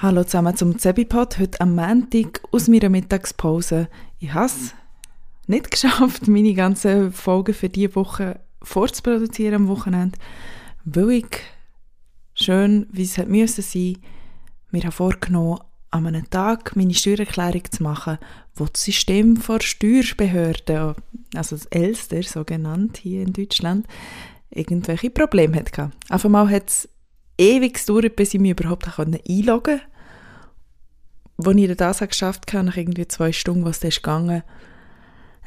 Hallo zusammen zum Zebipod, heute am Montag aus meiner Mittagspause. Ich habe es nicht geschafft, meine ganzen Folgen für diese Woche vorzuproduzieren am Wochenende, weil ich schön, wie es hätte müssen sein, mir habe vorgenommen, an einem Tag meine Steuererklärung zu machen, wo das System vor Steuerbehörden, also das Elster so genannt hier in Deutschland, irgendwelche Probleme hatte. Auf einmal hat es ewig gedauert, bis ich mich überhaupt einloggen konnte. Als ich das geschafft habe, nach irgendwie zwei Stunden, was das gegangen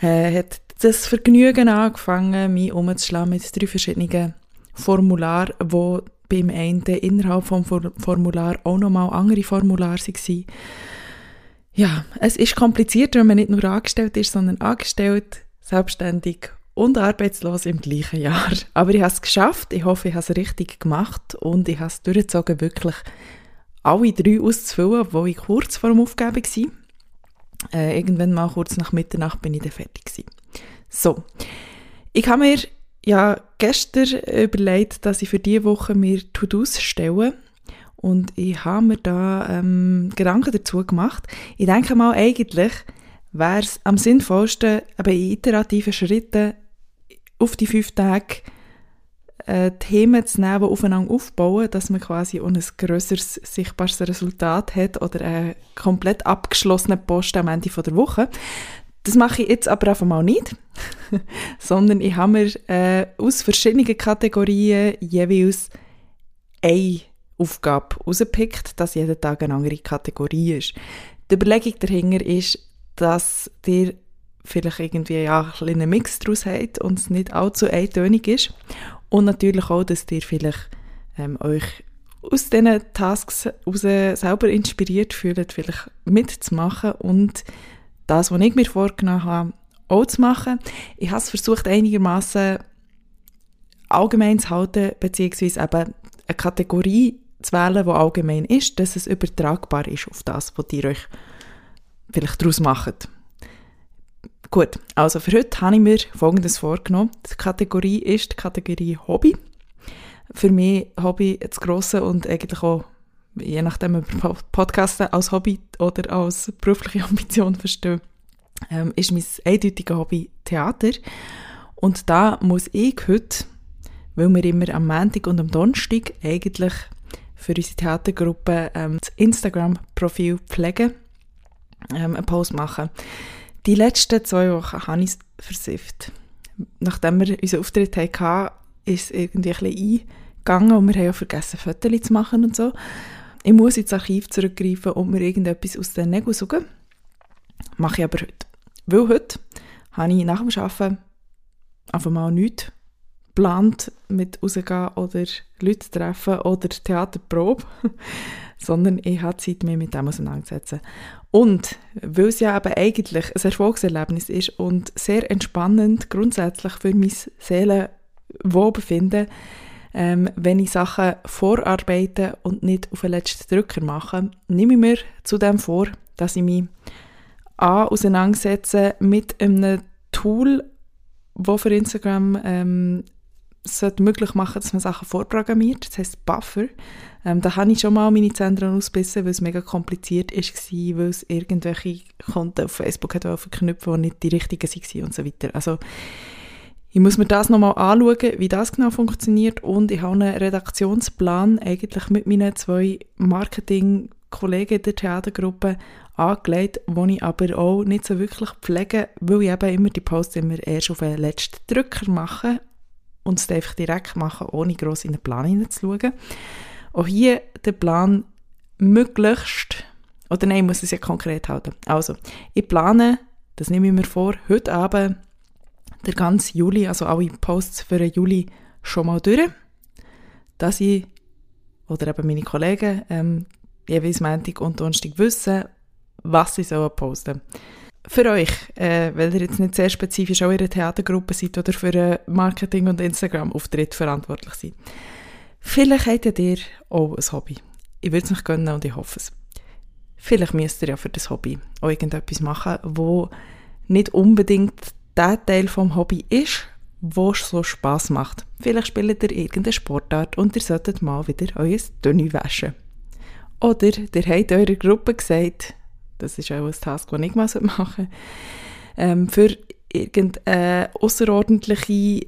äh, hat das Vergnügen angefangen, mich umzuschlagen mit drei verschiedenen Formularen, wo beim einen innerhalb vom Formular auch nochmal andere Formulare waren. Ja, es ist kompliziert, wenn man nicht nur angestellt ist, sondern angestellt, selbstständig und arbeitslos im gleichen Jahr. Aber ich habe es geschafft. Ich hoffe, ich habe es richtig gemacht und ich habe es durchgezogen, wirklich alle drei auszufüllen, wo ich kurz vor dem Aufgeben war. Äh, irgendwann mal kurz nach Mitternacht bin ich dann fertig gewesen. So, ich habe mir ja gestern überlegt, dass ich für diese Woche mir To-Dos stelle und ich habe mir da ähm, Gedanken dazu gemacht. Ich denke mal, eigentlich wäre es am sinnvollsten, aber in iterativen Schritten auf die fünf Tage äh, Themen zu nehmen, die aufeinander aufbauen, dass man quasi ein grösseres, sichtbares Resultat hat oder einen komplett abgeschlossenen Post am Ende der Woche. Das mache ich jetzt aber einfach mal nicht, sondern ich habe mir äh, aus verschiedenen Kategorien jeweils eine Aufgabe rausgepickt, dass jeden Tag eine andere Kategorie ist. Die Überlegung dahinter ist, dass ihr vielleicht irgendwie ja, ein einen Mix daraus habt und es nicht allzu eintönig ist. Und natürlich auch, dass ihr vielleicht ähm, euch aus diesen Tasks heraus selber inspiriert fühlt, vielleicht mitzumachen und das, was ich mir vorgenommen habe, auch zu machen. Ich habe es versucht, einigermaßen allgemein zu halten, beziehungsweise eben eine Kategorie zu wählen, die allgemein ist, dass es übertragbar ist auf das, was ihr euch vielleicht daraus macht. Gut, also für heute habe ich mir Folgendes vorgenommen. Die Kategorie ist die Kategorie Hobby. Für mich Hobby das Grosse und eigentlich auch, je nachdem, ob ich Podcasten als Hobby oder als berufliche Ambition verstehe, ähm, ist mein eindeutiger Hobby Theater. Und da muss ich heute, weil wir immer am Montag und am Donnerstag eigentlich für unsere Theatergruppe ähm, das Instagram-Profil pflegen, ähm, einen Post machen. Die letzten zwei Wochen habe ich es versifft. Nachdem wir unseren Auftritt hatten, ist es irgendwie ein bisschen eingegangen und wir haben ja vergessen, Fotos zu machen und so. Ich muss ins Archiv zurückgreifen und mir irgendetwas aus den Nägeln suchen. Mache ich aber heute. Weil heute habe ich nach dem Arbeiten einfach mal nichts geplant mit rausgehen oder Leute treffen oder Theaterprobe, sondern ich habe Zeit, mich mit dem auseinanderzusetzen. Und weil es ja eben eigentlich ein Erfolgserlebnis ist und sehr entspannend grundsätzlich für mein Seelenwohlbefinden, ähm, wenn ich Sachen vorarbeite und nicht auf den letzten Drücker mache, nehme ich mir zudem vor, dass ich mich A, auseinandersetze mit einem Tool, wo für Instagram ähm, sollte möglich machen, dass man Sachen vorprogrammiert. Das heißt Buffer. Ähm, da habe ich schon mal meine Zentren ausbissen, weil es mega kompliziert war, weil es irgendwelche Konten auf Facebook hat verknüpfen, die nicht die richtigen waren und so weiter. Also ich muss mir das nochmal anschauen, wie das genau funktioniert und ich habe einen Redaktionsplan eigentlich mit meinen zwei Marketing-Kollegen der Theatergruppe angelegt, wo ich aber auch nicht so wirklich pflege, weil ich eben immer die Posts immer erst auf den letzten Drücker mache und es einfach direkt machen, ohne gross in den Plan hineinzuschauen. Auch hier der Plan möglichst, oder nein, ich muss es ja konkret halten. Also, ich plane, das nehme ich mir vor, heute Abend der ganze Juli, also alle Posts für den Juli schon mal durch, dass ich, oder eben meine Kollegen, ähm, jeweils Montag und Donnerstag wissen, was sie sollen posten für euch, äh, weil ihr jetzt nicht sehr spezifisch auch in einer Theatergruppe seid oder für einen Marketing- und Instagram-Auftritt verantwortlich seid. Vielleicht habt ihr auch ein Hobby. Ich würde es euch gönnen und ich hoffe es. Vielleicht müsst ihr ja für das Hobby auch irgendetwas machen, wo nicht unbedingt der Teil vom Hobby ist, wo es so Spass macht. Vielleicht spielt ihr irgendeine Sportart und ihr solltet mal wieder euer Dünni waschen. Oder ihr habt eurer Gruppe gesagt, das ist auch ein Task, das ich mal machen ähm, für irgendeine außerordentliche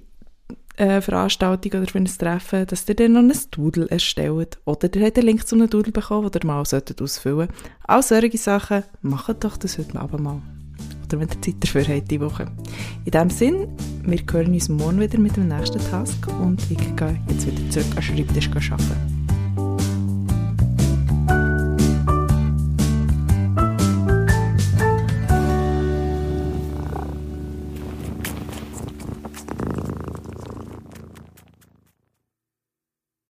äh, Veranstaltung oder für ein Treffen, dass ihr dann noch ein Doodle erstellt. Oder ihr habt einen Link zu einem Doodle bekommen, den ihr mal ausfüllen solltet. All solche Sachen, macht doch das heute Abend mal. Oder wenn ihr Zeit dafür habt, diese Woche. In diesem Sinn, wir hören uns morgen wieder mit dem nächsten Task und ich gehe jetzt wieder zurück an den Schreibtisch arbeiten.